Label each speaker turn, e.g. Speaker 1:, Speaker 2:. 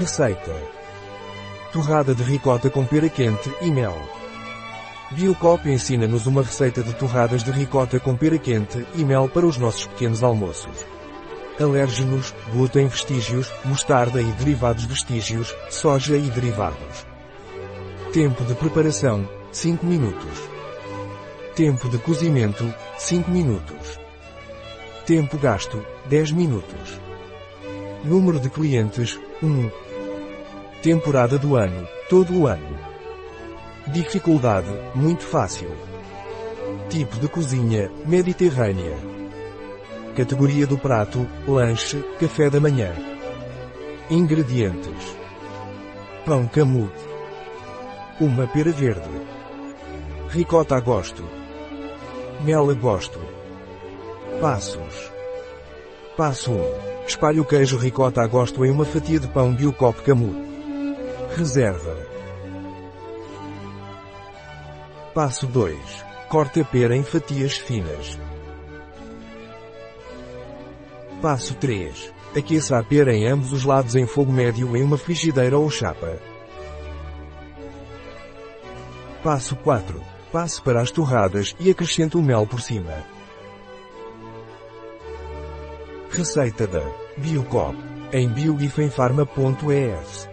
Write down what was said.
Speaker 1: Receita. Torrada de ricota com pera quente e mel. Biocop ensina-nos uma receita de torradas de ricota com pera quente e mel para os nossos pequenos almoços. Alérgenos, glúten vestígios, mostarda e derivados vestígios, soja e derivados. Tempo de preparação, 5 minutos. Tempo de cozimento, 5 minutos. Tempo gasto, 10 minutos. Número de clientes, 1. Temporada do ano, todo o ano. Dificuldade, muito fácil. Tipo de cozinha, mediterrânea. Categoria do prato, lanche, café da manhã. Ingredientes. Pão camute. Uma pera verde. Ricota a gosto. Mel a gosto. Passos. Passo 1. Espalhe o queijo ricota a gosto em uma fatia de pão Biocop Camus. Reserva. Passo 2. Corte a pera em fatias finas. Passo 3. Aqueça a pera em ambos os lados em fogo médio em uma frigideira ou chapa. Passo 4. Passe para as torradas e acrescente o mel por cima. Receita da Biocop em biogifenfarma.es